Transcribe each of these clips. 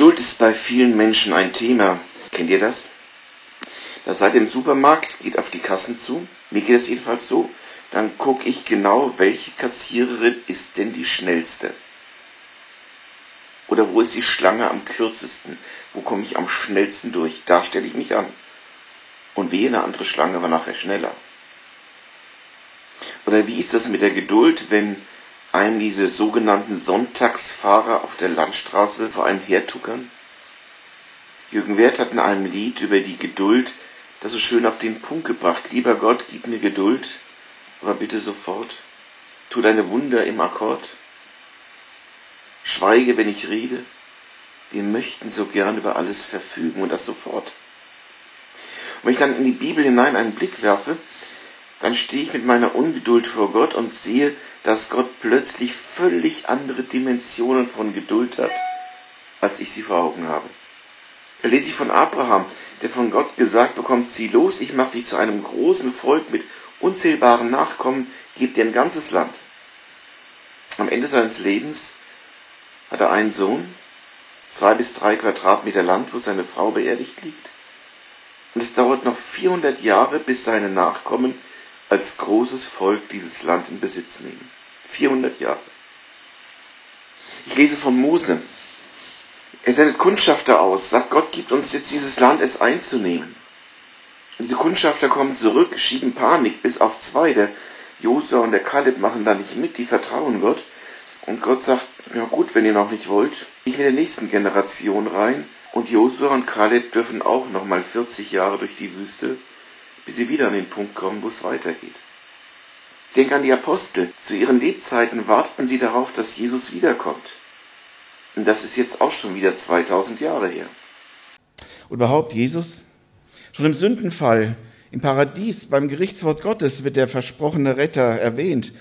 Geduld ist bei vielen Menschen ein Thema. Kennt ihr das? Da seid ihr im Supermarkt, geht auf die Kassen zu. Mir geht es jedenfalls so. Dann gucke ich genau, welche Kassiererin ist denn die schnellste. Oder wo ist die Schlange am kürzesten? Wo komme ich am schnellsten durch? Da stelle ich mich an. Und wehe, eine andere Schlange war nachher schneller. Oder wie ist das mit der Geduld, wenn einem diese sogenannten Sonntagsfahrer auf der Landstraße vor einem hertuckern? Jürgen Wert hat in einem Lied über die Geduld das so schön auf den Punkt gebracht. Lieber Gott, gib mir Geduld, aber bitte sofort. Tu deine Wunder im Akkord. Schweige, wenn ich rede. Wir möchten so gern über alles verfügen und das sofort. Und wenn ich dann in die Bibel hinein einen Blick werfe, dann stehe ich mit meiner Ungeduld vor Gott und sehe, dass Gott plötzlich völlig andere Dimensionen von Geduld hat, als ich sie vor Augen habe. Da lese ich von Abraham, der von Gott gesagt bekommt, zieh los, ich mache dich zu einem großen Volk mit unzählbaren Nachkommen, gib dir ein ganzes Land. Am Ende seines Lebens hat er einen Sohn, zwei bis drei Quadratmeter Land, wo seine Frau beerdigt liegt. Und es dauert noch 400 Jahre, bis seine Nachkommen als großes Volk dieses Land in Besitz nehmen. 400 Jahre. Ich lese von Mose. Er sendet Kundschafter aus, sagt, Gott gibt uns jetzt dieses Land, es einzunehmen. Und diese Kundschafter kommen zurück, schieben Panik, bis auf zwei. Der Josua und der Kaleb machen da nicht mit, die vertrauen Gott. Und Gott sagt, ja gut, wenn ihr noch nicht wollt, ich mit der nächsten Generation rein. Und Josua und Kaleb dürfen auch nochmal 40 Jahre durch die Wüste, bis sie wieder an den Punkt kommen, wo es weitergeht. Denk an die Apostel. Zu ihren Lebzeiten warteten sie darauf, dass Jesus wiederkommt. Und das ist jetzt auch schon wieder 2000 Jahre her. Und überhaupt Jesus? Schon im Sündenfall, im Paradies, beim Gerichtswort Gottes wird der versprochene Retter erwähnt.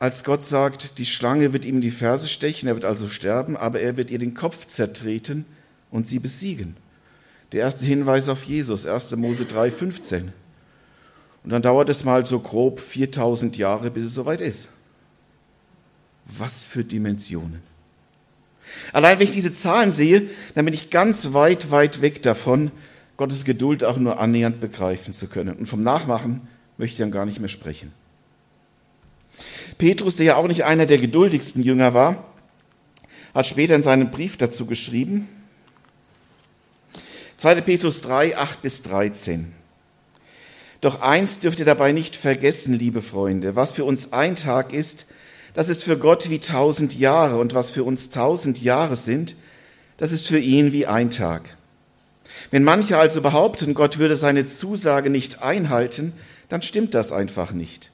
Als Gott sagt, die Schlange wird ihm die Ferse stechen, er wird also sterben, aber er wird ihr den Kopf zertreten und sie besiegen. Der erste Hinweis auf Jesus, 1. Mose 3, 15. Und dann dauert es mal so grob 4000 Jahre, bis es soweit ist. Was für Dimensionen. Allein wenn ich diese Zahlen sehe, dann bin ich ganz weit, weit weg davon, Gottes Geduld auch nur annähernd begreifen zu können. Und vom Nachmachen möchte ich dann gar nicht mehr sprechen. Petrus, der ja auch nicht einer der geduldigsten Jünger war, hat später in seinem Brief dazu geschrieben, 2. Petrus 3, 8 bis 13. Doch eins dürft ihr dabei nicht vergessen, liebe Freunde, was für uns ein Tag ist, das ist für Gott wie tausend Jahre und was für uns tausend Jahre sind, das ist für ihn wie ein Tag. Wenn manche also behaupten, Gott würde seine Zusage nicht einhalten, dann stimmt das einfach nicht.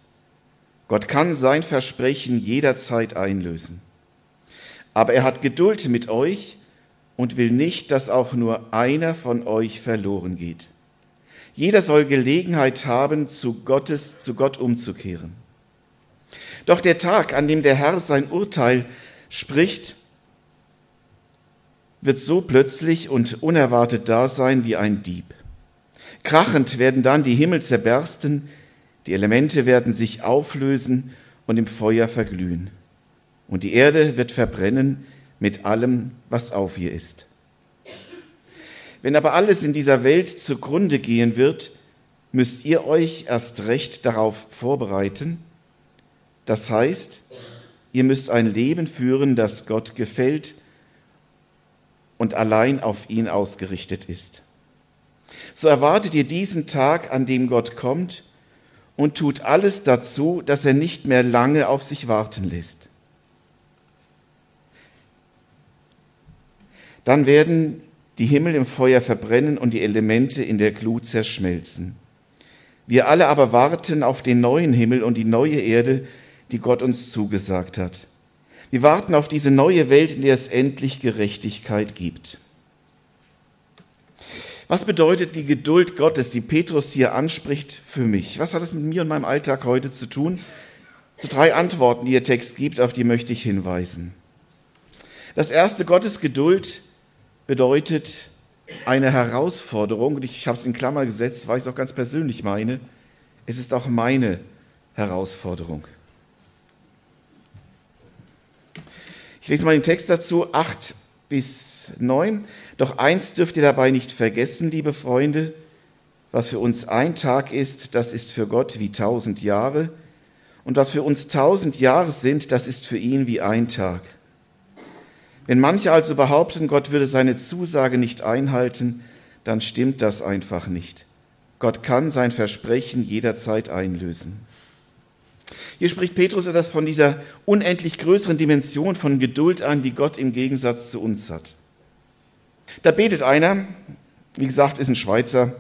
Gott kann sein Versprechen jederzeit einlösen. Aber er hat Geduld mit euch und will nicht, dass auch nur einer von euch verloren geht. Jeder soll Gelegenheit haben, zu Gottes, zu Gott umzukehren. Doch der Tag, an dem der Herr sein Urteil spricht, wird so plötzlich und unerwartet da sein wie ein Dieb. Krachend werden dann die Himmel zerbersten, die Elemente werden sich auflösen und im Feuer verglühen. Und die Erde wird verbrennen mit allem, was auf ihr ist. Wenn aber alles in dieser Welt zugrunde gehen wird, müsst ihr euch erst recht darauf vorbereiten, das heißt, ihr müsst ein Leben führen, das Gott gefällt und allein auf ihn ausgerichtet ist. So erwartet ihr diesen Tag, an dem Gott kommt und tut alles dazu, dass er nicht mehr lange auf sich warten lässt. Dann werden die Himmel im Feuer verbrennen und die Elemente in der Glut zerschmelzen. Wir alle aber warten auf den neuen Himmel und die neue Erde, die Gott uns zugesagt hat. Wir warten auf diese neue Welt, in der es endlich Gerechtigkeit gibt. Was bedeutet die Geduld Gottes, die Petrus hier anspricht, für mich? Was hat es mit mir und meinem Alltag heute zu tun? So drei Antworten, die der Text gibt, auf die möchte ich hinweisen. Das erste, Gottes Geduld bedeutet eine Herausforderung, und ich habe es in Klammer gesetzt, weil ich es auch ganz persönlich meine. Es ist auch meine Herausforderung. Ich lese mal den Text dazu, 8 bis 9. Doch eins dürft ihr dabei nicht vergessen, liebe Freunde, was für uns ein Tag ist, das ist für Gott wie tausend Jahre, und was für uns tausend Jahre sind, das ist für ihn wie ein Tag. Wenn manche also behaupten, Gott würde seine Zusage nicht einhalten, dann stimmt das einfach nicht. Gott kann sein Versprechen jederzeit einlösen. Hier spricht Petrus etwas von dieser unendlich größeren Dimension von Geduld an, die Gott im Gegensatz zu uns hat. Da betet einer, wie gesagt, ist ein Schweizer,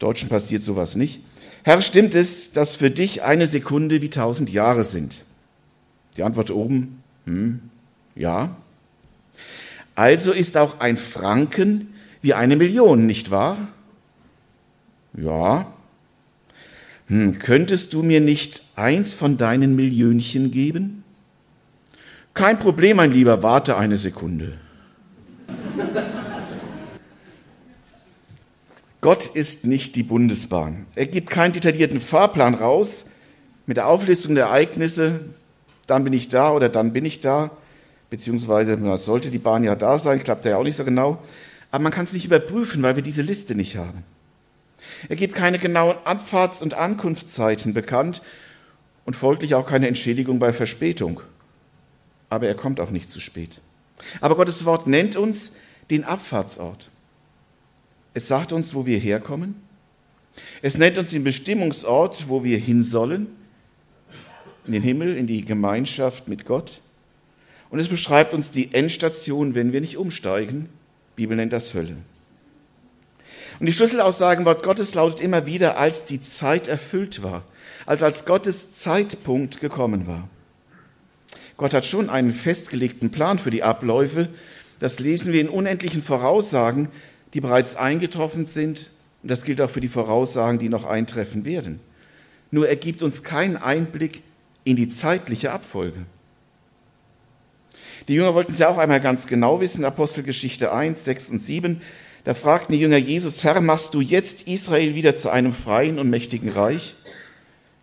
Deutschen passiert sowas nicht. Herr, stimmt es, dass für dich eine Sekunde wie tausend Jahre sind? Die Antwort oben, hm, ja. Also ist auch ein Franken wie eine Million, nicht wahr? Ja. Hm, könntest du mir nicht eins von deinen Millionchen geben? Kein Problem, mein Lieber, warte eine Sekunde. Gott ist nicht die Bundesbahn. Er gibt keinen detaillierten Fahrplan raus mit der Auflistung der Ereignisse, dann bin ich da oder dann bin ich da, beziehungsweise sollte die Bahn ja da sein, klappt ja auch nicht so genau. Aber man kann es nicht überprüfen, weil wir diese Liste nicht haben. Er gibt keine genauen Anfahrts- und Ankunftszeiten bekannt und folglich auch keine Entschädigung bei Verspätung. Aber er kommt auch nicht zu spät. Aber Gottes Wort nennt uns den Abfahrtsort. Es sagt uns, wo wir herkommen. Es nennt uns den Bestimmungsort, wo wir hin sollen, in den Himmel, in die Gemeinschaft mit Gott. Und es beschreibt uns die Endstation, wenn wir nicht umsteigen. Die Bibel nennt das Hölle. Und die Schlüsselaussagen Wort Gottes lautet immer wieder, als die Zeit erfüllt war, als als Gottes Zeitpunkt gekommen war. Gott hat schon einen festgelegten Plan für die Abläufe. Das lesen wir in unendlichen Voraussagen, die bereits eingetroffen sind. Und das gilt auch für die Voraussagen, die noch eintreffen werden. Nur er gibt uns keinen Einblick in die zeitliche Abfolge. Die Jünger wollten es ja auch einmal ganz genau wissen, Apostelgeschichte 1, 6 und 7. Da fragten die Jünger Jesus, Herr, machst du jetzt Israel wieder zu einem freien und mächtigen Reich?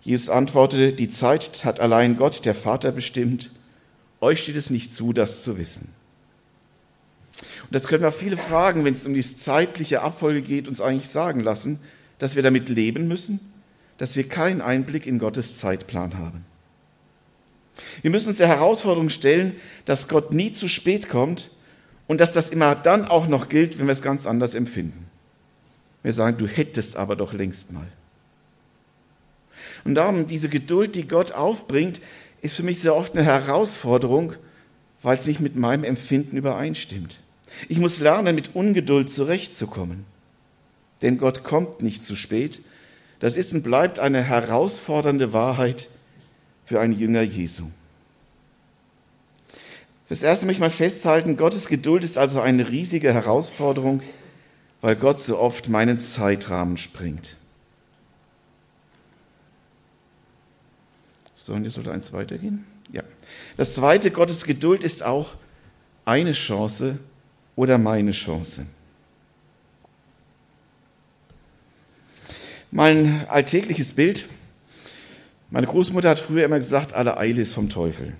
Jesus antwortete, die Zeit hat allein Gott, der Vater, bestimmt. Euch steht es nicht zu, das zu wissen. Und das können wir viele Fragen, wenn es um die zeitliche Abfolge geht, uns eigentlich sagen lassen, dass wir damit leben müssen, dass wir keinen Einblick in Gottes Zeitplan haben. Wir müssen uns der Herausforderung stellen, dass Gott nie zu spät kommt und dass das immer dann auch noch gilt, wenn wir es ganz anders empfinden. Wir sagen, du hättest aber doch längst mal. Und darum, diese Geduld, die Gott aufbringt, ist für mich sehr oft eine Herausforderung, weil es nicht mit meinem Empfinden übereinstimmt. Ich muss lernen, mit Ungeduld zurechtzukommen. Denn Gott kommt nicht zu spät. Das ist und bleibt eine herausfordernde Wahrheit für einen Jünger Jesu. Fürs Erste möchte ich mal festhalten, Gottes Geduld ist also eine riesige Herausforderung, weil Gott so oft meinen Zeitrahmen springt. So, und jetzt sollte eins weitergehen. Ja. Das Zweite, Gottes Geduld ist auch eine Chance oder meine Chance. Mein alltägliches Bild. Meine Großmutter hat früher immer gesagt, alle Eile ist vom Teufel.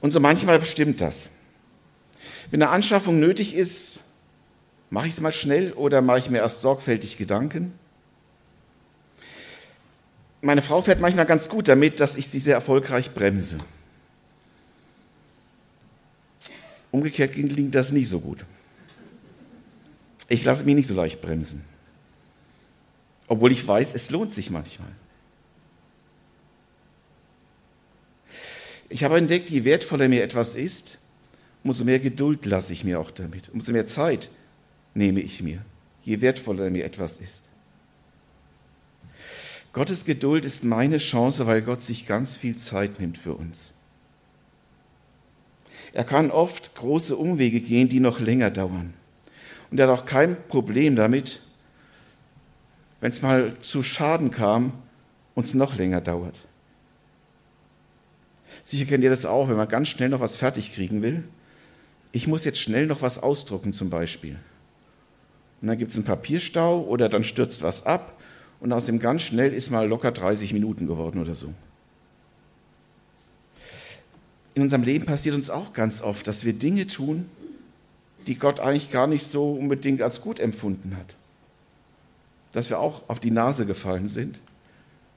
Und so manchmal bestimmt das. Wenn eine Anschaffung nötig ist, mache ich es mal schnell oder mache ich mir erst sorgfältig Gedanken? Meine Frau fährt manchmal ganz gut damit, dass ich sie sehr erfolgreich bremse. Umgekehrt klingt das nicht so gut. Ich lasse mich nicht so leicht bremsen. Obwohl ich weiß, es lohnt sich manchmal. Ich habe entdeckt, je wertvoller mir etwas ist, umso mehr Geduld lasse ich mir auch damit. Umso mehr Zeit nehme ich mir, je wertvoller mir etwas ist. Gottes Geduld ist meine Chance, weil Gott sich ganz viel Zeit nimmt für uns. Er kann oft große Umwege gehen, die noch länger dauern. Und er hat auch kein Problem damit, wenn es mal zu Schaden kam, uns noch länger dauert. Sicher kennt ihr das auch, wenn man ganz schnell noch was fertig kriegen will. Ich muss jetzt schnell noch was ausdrucken zum Beispiel. Und dann gibt es einen Papierstau oder dann stürzt was ab und aus dem ganz schnell ist mal locker 30 Minuten geworden oder so. in unserem Leben passiert uns auch ganz oft, dass wir Dinge tun, die Gott eigentlich gar nicht so unbedingt als gut empfunden hat. Dass wir auch auf die Nase gefallen sind.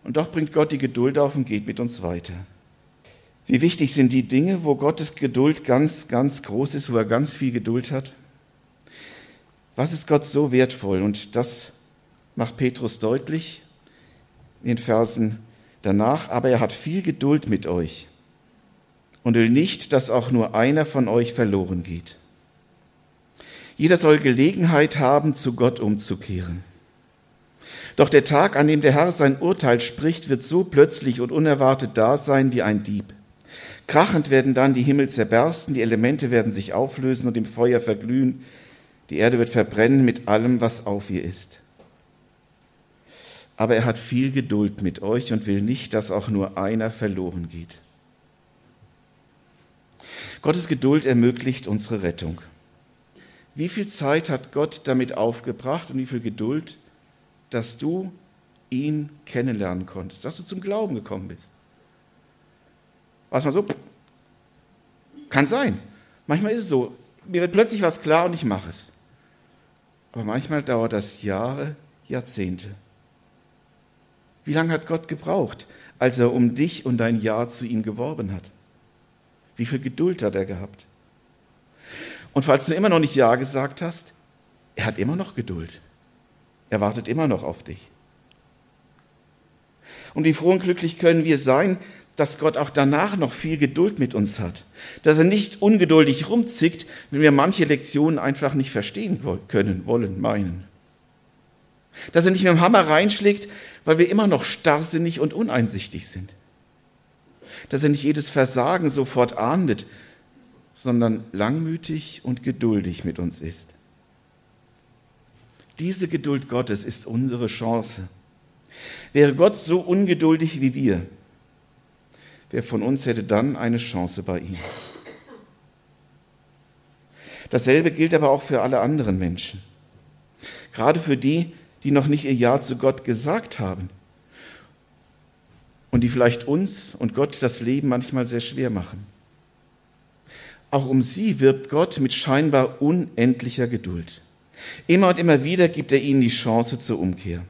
Und doch bringt Gott die Geduld auf und geht mit uns weiter. Wie wichtig sind die Dinge, wo Gottes Geduld ganz, ganz groß ist, wo er ganz viel Geduld hat? Was ist Gott so wertvoll? Und das macht Petrus deutlich in den Versen danach. Aber er hat viel Geduld mit euch und will nicht, dass auch nur einer von euch verloren geht. Jeder soll Gelegenheit haben, zu Gott umzukehren. Doch der Tag, an dem der Herr sein Urteil spricht, wird so plötzlich und unerwartet da sein wie ein Dieb. Krachend werden dann die Himmel zerbersten, die Elemente werden sich auflösen und im Feuer verglühen, die Erde wird verbrennen mit allem, was auf ihr ist. Aber er hat viel Geduld mit euch und will nicht, dass auch nur einer verloren geht. Gottes Geduld ermöglicht unsere Rettung. Wie viel Zeit hat Gott damit aufgebracht und wie viel Geduld, dass du ihn kennenlernen konntest, dass du zum Glauben gekommen bist? Was man so, kann sein. Manchmal ist es so, mir wird plötzlich was klar und ich mache es. Aber manchmal dauert das Jahre, Jahrzehnte. Wie lange hat Gott gebraucht, als er um dich und dein Ja zu ihm geworben hat? Wie viel Geduld hat er gehabt? Und falls du immer noch nicht Ja gesagt hast, er hat immer noch Geduld. Er wartet immer noch auf dich. Und wie froh und glücklich können wir sein, dass Gott auch danach noch viel Geduld mit uns hat. Dass er nicht ungeduldig rumzickt, wenn wir manche Lektionen einfach nicht verstehen können, wollen, meinen. Dass er nicht mit dem Hammer reinschlägt, weil wir immer noch starrsinnig und uneinsichtig sind. Dass er nicht jedes Versagen sofort ahndet, sondern langmütig und geduldig mit uns ist. Diese Geduld Gottes ist unsere Chance. Wäre Gott so ungeduldig wie wir, Wer von uns hätte dann eine Chance bei ihm? Dasselbe gilt aber auch für alle anderen Menschen. Gerade für die, die noch nicht ihr Ja zu Gott gesagt haben und die vielleicht uns und Gott das Leben manchmal sehr schwer machen. Auch um sie wirbt Gott mit scheinbar unendlicher Geduld. Immer und immer wieder gibt er ihnen die Chance zur Umkehr.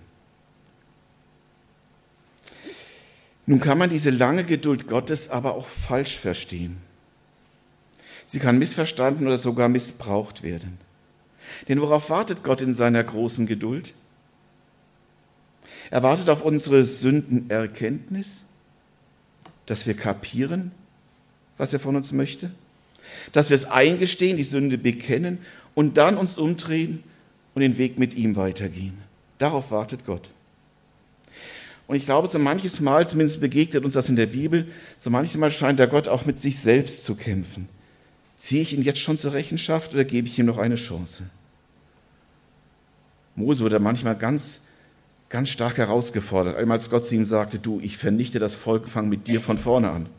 Nun kann man diese lange Geduld Gottes aber auch falsch verstehen. Sie kann missverstanden oder sogar missbraucht werden. Denn worauf wartet Gott in seiner großen Geduld? Er wartet auf unsere Sündenerkenntnis, dass wir kapieren, was er von uns möchte, dass wir es eingestehen, die Sünde bekennen und dann uns umdrehen und den Weg mit ihm weitergehen. Darauf wartet Gott. Und ich glaube, so manches Mal, zumindest begegnet uns das in der Bibel, so manches Mal scheint der Gott auch mit sich selbst zu kämpfen. Ziehe ich ihn jetzt schon zur Rechenschaft oder gebe ich ihm noch eine Chance? Mose wurde manchmal ganz, ganz stark herausgefordert. Einmal als Gott zu ihm sagte, du, ich vernichte das Volk, fang mit dir von vorne an.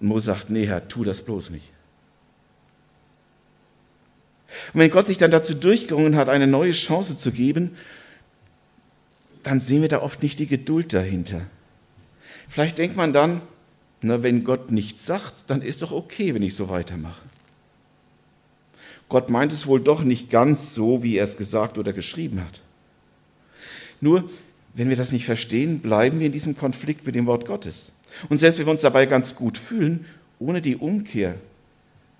Und Mose sagt, nee, Herr, tu das bloß nicht. Und wenn Gott sich dann dazu durchgerungen hat, eine neue Chance zu geben, dann sehen wir da oft nicht die Geduld dahinter. Vielleicht denkt man dann, na, wenn Gott nichts sagt, dann ist doch okay, wenn ich so weitermache. Gott meint es wohl doch nicht ganz so, wie er es gesagt oder geschrieben hat. Nur, wenn wir das nicht verstehen, bleiben wir in diesem Konflikt mit dem Wort Gottes. Und selbst wenn wir uns dabei ganz gut fühlen, ohne die Umkehr,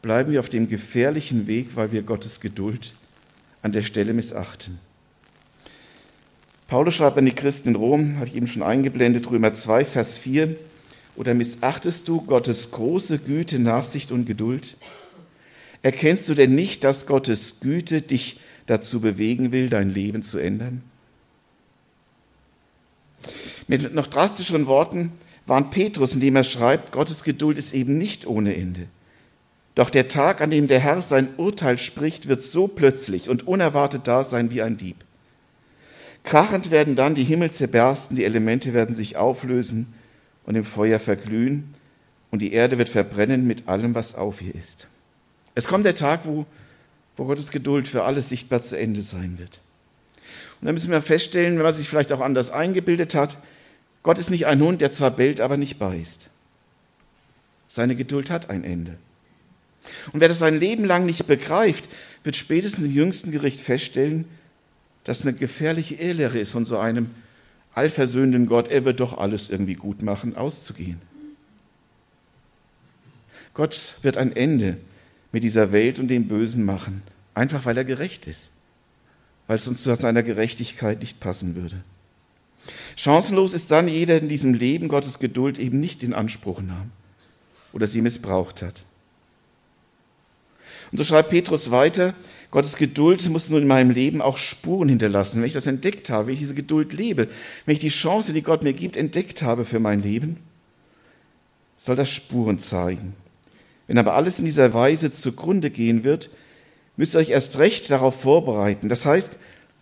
bleiben wir auf dem gefährlichen Weg, weil wir Gottes Geduld an der Stelle missachten. Paulus schreibt an die Christen in Rom, habe ich eben schon eingeblendet, Römer 2, Vers 4, oder missachtest du Gottes große Güte, Nachsicht und Geduld? Erkennst du denn nicht, dass Gottes Güte dich dazu bewegen will, dein Leben zu ändern? Mit noch drastischeren Worten warnt Petrus, indem er schreibt, Gottes Geduld ist eben nicht ohne Ende. Doch der Tag, an dem der Herr sein Urteil spricht, wird so plötzlich und unerwartet da sein wie ein Dieb. Krachend werden dann die Himmel zerbersten, die Elemente werden sich auflösen und im Feuer verglühen und die Erde wird verbrennen mit allem, was auf ihr ist. Es kommt der Tag, wo, wo Gottes Geduld für alles sichtbar zu Ende sein wird. Und dann müssen wir feststellen, wenn man sich vielleicht auch anders eingebildet hat, Gott ist nicht ein Hund, der zwar bellt, aber nicht beißt. Seine Geduld hat ein Ende. Und wer das sein Leben lang nicht begreift, wird spätestens im jüngsten Gericht feststellen, dass eine gefährliche Irrlehre ist von so einem allversöhnenden Gott, er wird doch alles irgendwie gut machen, auszugehen. Gott wird ein Ende mit dieser Welt und dem Bösen machen, einfach weil er gerecht ist, weil es uns zu seiner Gerechtigkeit nicht passen würde. Chancenlos ist dann jeder, der in diesem Leben Gottes Geduld eben nicht in Anspruch nahm oder sie missbraucht hat. Und so schreibt Petrus weiter, Gottes Geduld muss nun in meinem Leben auch Spuren hinterlassen. Wenn ich das entdeckt habe, wenn ich diese Geduld lebe, wenn ich die Chance, die Gott mir gibt, entdeckt habe für mein Leben, soll das Spuren zeigen. Wenn aber alles in dieser Weise zugrunde gehen wird, müsst ihr euch erst recht darauf vorbereiten. Das heißt,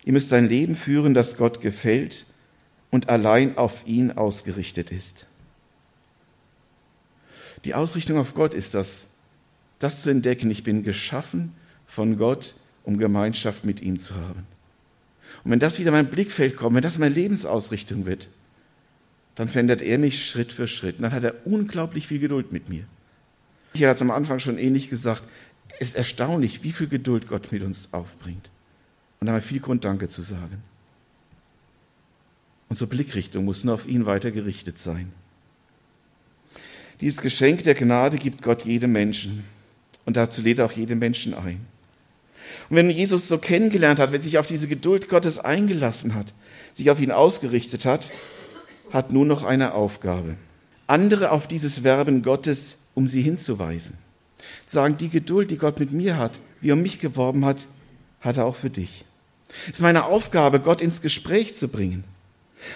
ihr müsst ein Leben führen, das Gott gefällt und allein auf ihn ausgerichtet ist. Die Ausrichtung auf Gott ist das, das zu entdecken, ich bin geschaffen von Gott, um Gemeinschaft mit ihm zu haben. Und wenn das wieder mein Blickfeld kommt, wenn das meine Lebensausrichtung wird, dann verändert er mich Schritt für Schritt. Und dann hat er unglaublich viel Geduld mit mir. Ich hatte es am Anfang schon ähnlich gesagt. Es ist erstaunlich, wie viel Geduld Gott mit uns aufbringt. Und da haben wir viel Grund, Danke zu sagen. Unsere Blickrichtung muss nur auf ihn weiter gerichtet sein. Dieses Geschenk der Gnade gibt Gott jedem Menschen. Und dazu lädt er auch jeden Menschen ein. Und wenn Jesus so kennengelernt hat, wenn sich auf diese Geduld Gottes eingelassen hat, sich auf ihn ausgerichtet hat, hat nun noch eine Aufgabe. Andere auf dieses Werben Gottes, um sie hinzuweisen. Sagen, die Geduld, die Gott mit mir hat, wie er um mich geworben hat, hat er auch für dich. Es ist meine Aufgabe, Gott ins Gespräch zu bringen.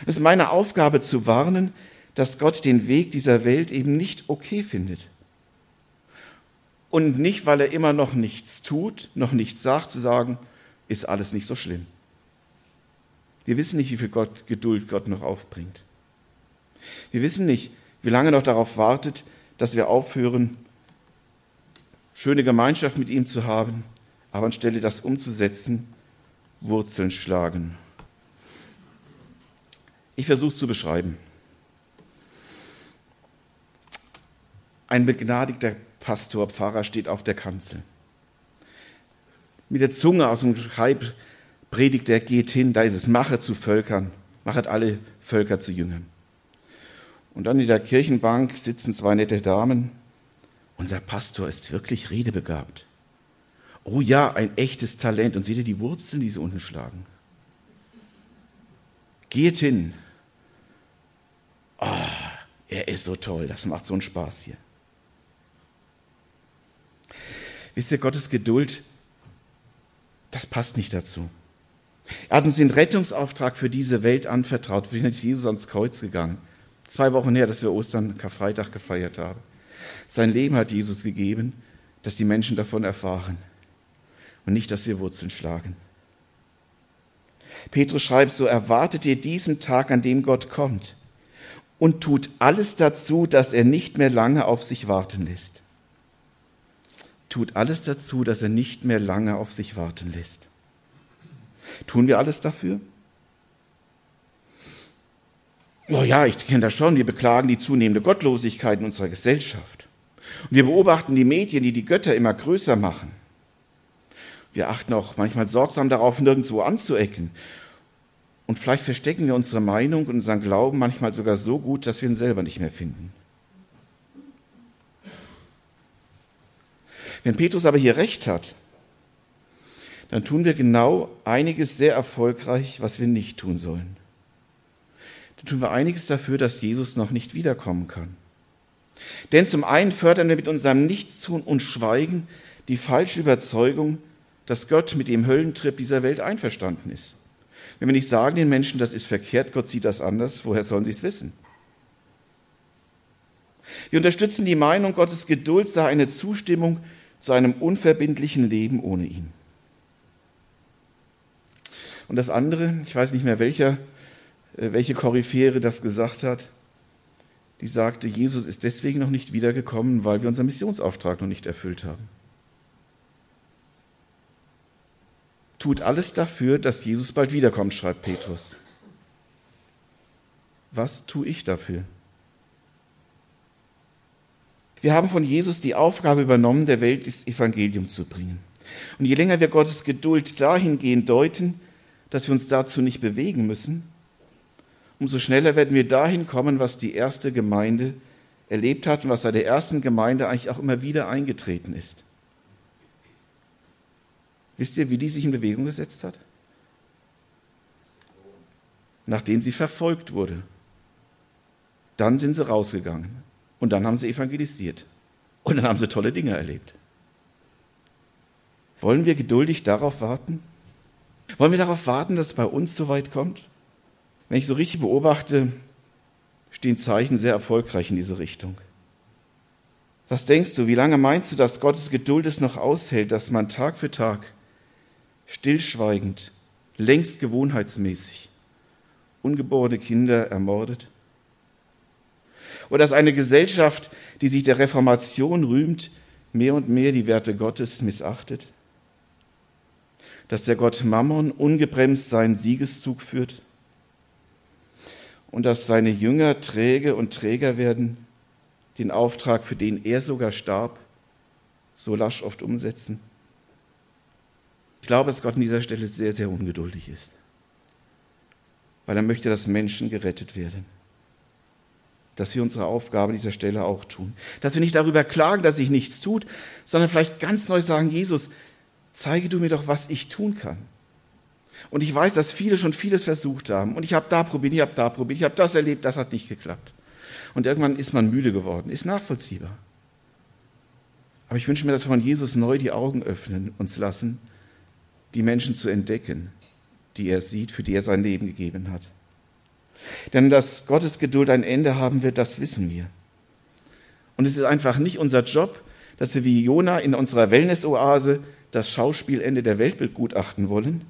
Es ist meine Aufgabe zu warnen, dass Gott den Weg dieser Welt eben nicht okay findet. Und nicht, weil er immer noch nichts tut, noch nichts sagt, zu sagen, ist alles nicht so schlimm. Wir wissen nicht, wie viel Gott, Geduld Gott noch aufbringt. Wir wissen nicht, wie lange noch darauf wartet, dass wir aufhören, schöne Gemeinschaft mit ihm zu haben, aber anstelle das umzusetzen, Wurzeln schlagen. Ich versuche es zu beschreiben. Ein begnadigter Pastor, Pfarrer steht auf der Kanzel. Mit der Zunge aus dem Schreib predigt er, geht hin, da ist es, mache zu Völkern, machet alle Völker zu Jüngern. Und dann in der Kirchenbank sitzen zwei nette Damen. Unser Pastor ist wirklich redebegabt. Oh ja, ein echtes Talent. Und seht ihr die Wurzeln, die sie unten schlagen? Geht hin. Oh, er ist so toll, das macht so einen Spaß hier. Wisst ihr, Gottes Geduld, das passt nicht dazu. Er hat uns den Rettungsauftrag für diese Welt anvertraut. Den ist Jesus ans Kreuz gegangen. Zwei Wochen her, dass wir Ostern Karfreitag gefeiert haben. Sein Leben hat Jesus gegeben, dass die Menschen davon erfahren. Und nicht, dass wir Wurzeln schlagen. Petrus schreibt, so erwartet ihr diesen Tag, an dem Gott kommt und tut alles dazu, dass er nicht mehr lange auf sich warten lässt tut alles dazu, dass er nicht mehr lange auf sich warten lässt. Tun wir alles dafür? Oh ja, ich kenne das schon. Wir beklagen die zunehmende Gottlosigkeit in unserer Gesellschaft. Und wir beobachten die Medien, die die Götter immer größer machen. Wir achten auch manchmal sorgsam darauf, nirgendwo anzuecken. Und vielleicht verstecken wir unsere Meinung und unseren Glauben manchmal sogar so gut, dass wir ihn selber nicht mehr finden. Wenn Petrus aber hier recht hat, dann tun wir genau einiges sehr erfolgreich, was wir nicht tun sollen. Dann tun wir einiges dafür, dass Jesus noch nicht wiederkommen kann. Denn zum einen fördern wir mit unserem Nichtstun und Schweigen die falsche Überzeugung, dass Gott mit dem Höllentrip dieser Welt einverstanden ist. Wenn wir nicht sagen den Menschen, das ist verkehrt, Gott sieht das anders, woher sollen sie es wissen? Wir unterstützen die Meinung, Gottes Geduld sei eine Zustimmung zu einem unverbindlichen Leben ohne ihn. Und das andere, ich weiß nicht mehr welcher, äh, welche Koryphäre das gesagt hat, die sagte, Jesus ist deswegen noch nicht wiedergekommen, weil wir unseren Missionsauftrag noch nicht erfüllt haben. Tut alles dafür, dass Jesus bald wiederkommt, schreibt Petrus. Was tue ich dafür? Wir haben von Jesus die Aufgabe übernommen, der Welt das Evangelium zu bringen. Und je länger wir Gottes Geduld dahingehend deuten, dass wir uns dazu nicht bewegen müssen, umso schneller werden wir dahin kommen, was die erste Gemeinde erlebt hat und was bei der ersten Gemeinde eigentlich auch immer wieder eingetreten ist. Wisst ihr, wie die sich in Bewegung gesetzt hat? Nachdem sie verfolgt wurde. Dann sind sie rausgegangen und dann haben sie evangelisiert und dann haben sie tolle Dinge erlebt. Wollen wir geduldig darauf warten? Wollen wir darauf warten, dass es bei uns so weit kommt? Wenn ich so richtig beobachte, stehen Zeichen sehr erfolgreich in diese Richtung. Was denkst du, wie lange meinst du, dass Gottes Geduld es noch aushält, dass man Tag für Tag stillschweigend, längst gewohnheitsmäßig ungeborene Kinder ermordet? Oder dass eine Gesellschaft, die sich der Reformation rühmt, mehr und mehr die Werte Gottes missachtet? Dass der Gott Mammon ungebremst seinen Siegeszug führt? Und dass seine Jünger träge und träger werden, den Auftrag, für den er sogar starb, so lasch oft umsetzen? Ich glaube, dass Gott an dieser Stelle sehr, sehr ungeduldig ist, weil er möchte, dass Menschen gerettet werden dass wir unsere Aufgabe an dieser Stelle auch tun. Dass wir nicht darüber klagen, dass sich nichts tut, sondern vielleicht ganz neu sagen, Jesus, zeige du mir doch, was ich tun kann. Und ich weiß, dass viele schon vieles versucht haben. Und ich habe da probiert, ich habe da probiert, ich habe das erlebt, das hat nicht geklappt. Und irgendwann ist man müde geworden. Ist nachvollziehbar. Aber ich wünsche mir, dass wir von Jesus neu die Augen öffnen, uns lassen, die Menschen zu entdecken, die er sieht, für die er sein Leben gegeben hat. Denn dass Gottes Geduld ein Ende haben wird, das wissen wir. Und es ist einfach nicht unser Job, dass wir wie Jona in unserer Wellness-Oase das Schauspielende der Welt begutachten wollen,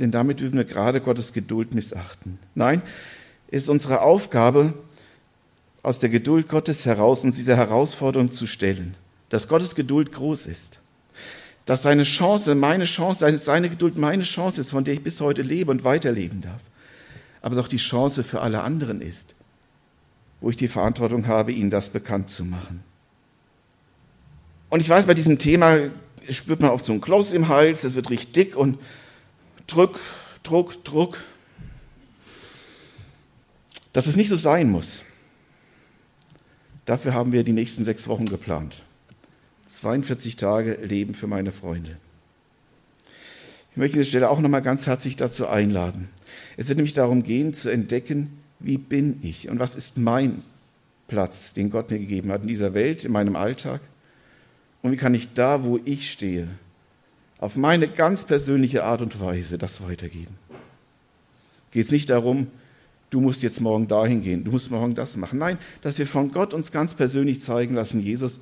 denn damit dürfen wir gerade Gottes Geduld missachten. Nein, es ist unsere Aufgabe, aus der Geduld Gottes heraus uns dieser Herausforderung zu stellen, dass Gottes Geduld groß ist, dass seine Chance, meine Chance, seine Geduld meine Chance ist, von der ich bis heute lebe und weiterleben darf aber doch die Chance für alle anderen ist, wo ich die Verantwortung habe, ihnen das bekannt zu machen. Und ich weiß, bei diesem Thema spürt man oft so ein Kloß im Hals, es wird richtig dick und Druck, Druck, Druck. Dass es nicht so sein muss. Dafür haben wir die nächsten sechs Wochen geplant. 42 Tage Leben für meine Freunde. Ich möchte an dieser Stelle auch nochmal ganz herzlich dazu einladen. Es wird nämlich darum gehen, zu entdecken, wie bin ich und was ist mein Platz, den Gott mir gegeben hat in dieser Welt, in meinem Alltag. Und wie kann ich da, wo ich stehe, auf meine ganz persönliche Art und Weise das weitergeben. Geht es nicht darum, du musst jetzt morgen dahin gehen, du musst morgen das machen. Nein, dass wir von Gott uns ganz persönlich zeigen lassen, Jesus,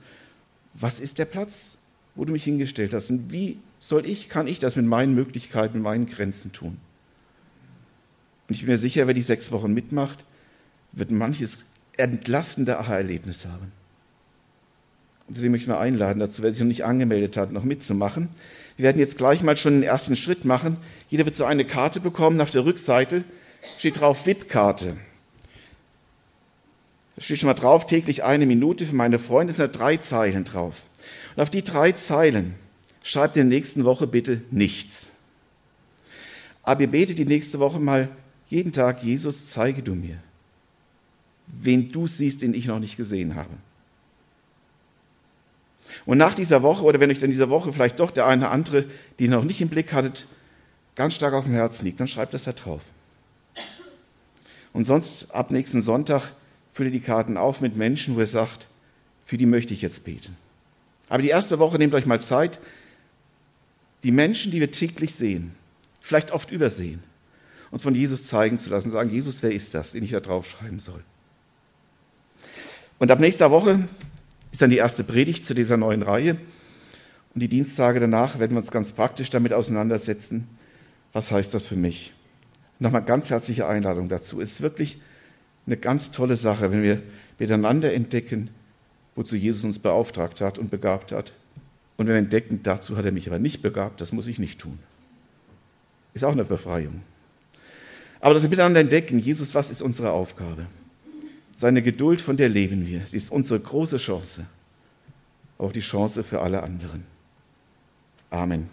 was ist der Platz, wo du mich hingestellt hast und wie soll ich, kann ich das mit meinen Möglichkeiten, mit meinen Grenzen tun? Und ich bin mir sicher, wer die sechs Wochen mitmacht, wird manches entlastende Aha-Erlebnis haben. Und deswegen möchte ich mal einladen dazu, wer sich noch nicht angemeldet hat, noch mitzumachen. Wir werden jetzt gleich mal schon den ersten Schritt machen. Jeder wird so eine Karte bekommen. Auf der Rückseite steht drauf VIP-Karte. Da steht schon mal drauf, täglich eine Minute für meine Freunde. Es sind drei Zeilen drauf. Und auf die drei Zeilen schreibt in der nächsten Woche bitte nichts. Aber ihr betet die nächste Woche mal jeden Tag, Jesus, zeige du mir, wen du siehst, den ich noch nicht gesehen habe. Und nach dieser Woche, oder wenn euch dann dieser Woche vielleicht doch der eine oder andere, die ihr noch nicht im Blick hattet, ganz stark auf dem Herzen liegt, dann schreibt das da drauf. Und sonst ab nächsten Sonntag füllt ihr die Karten auf mit Menschen, wo ihr sagt, für die möchte ich jetzt beten. Aber die erste Woche nehmt euch mal Zeit, die Menschen, die wir täglich sehen, vielleicht oft übersehen, uns von Jesus zeigen zu lassen, sagen, Jesus, wer ist das, den ich da draufschreiben soll? Und ab nächster Woche ist dann die erste Predigt zu dieser neuen Reihe. Und die Diensttage danach werden wir uns ganz praktisch damit auseinandersetzen, was heißt das für mich? Nochmal ganz herzliche Einladung dazu. Es ist wirklich eine ganz tolle Sache, wenn wir miteinander entdecken, wozu Jesus uns beauftragt hat und begabt hat. Und wenn wir entdecken, dazu hat er mich aber nicht begabt, das muss ich nicht tun. Ist auch eine Befreiung. Aber dass wir miteinander entdecken, Jesus, was ist unsere Aufgabe? Seine Geduld, von der leben wir. Sie ist unsere große Chance, auch die Chance für alle anderen. Amen.